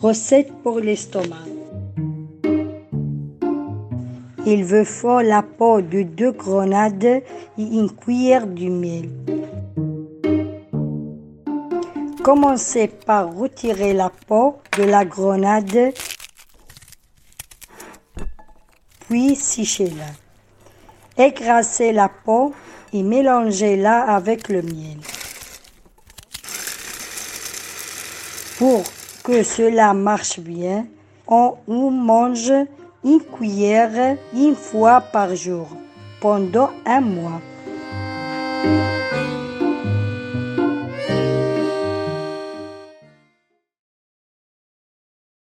Recette pour l'estomac. Il veut faut la peau de deux grenades et une cuillère de miel. Commencez par retirer la peau de la grenade, puis séchez-la. Écrasez la peau et mélangez-la avec le miel. Pour que cela marche bien, on nous mange une cuillère une fois par jour pendant un mois.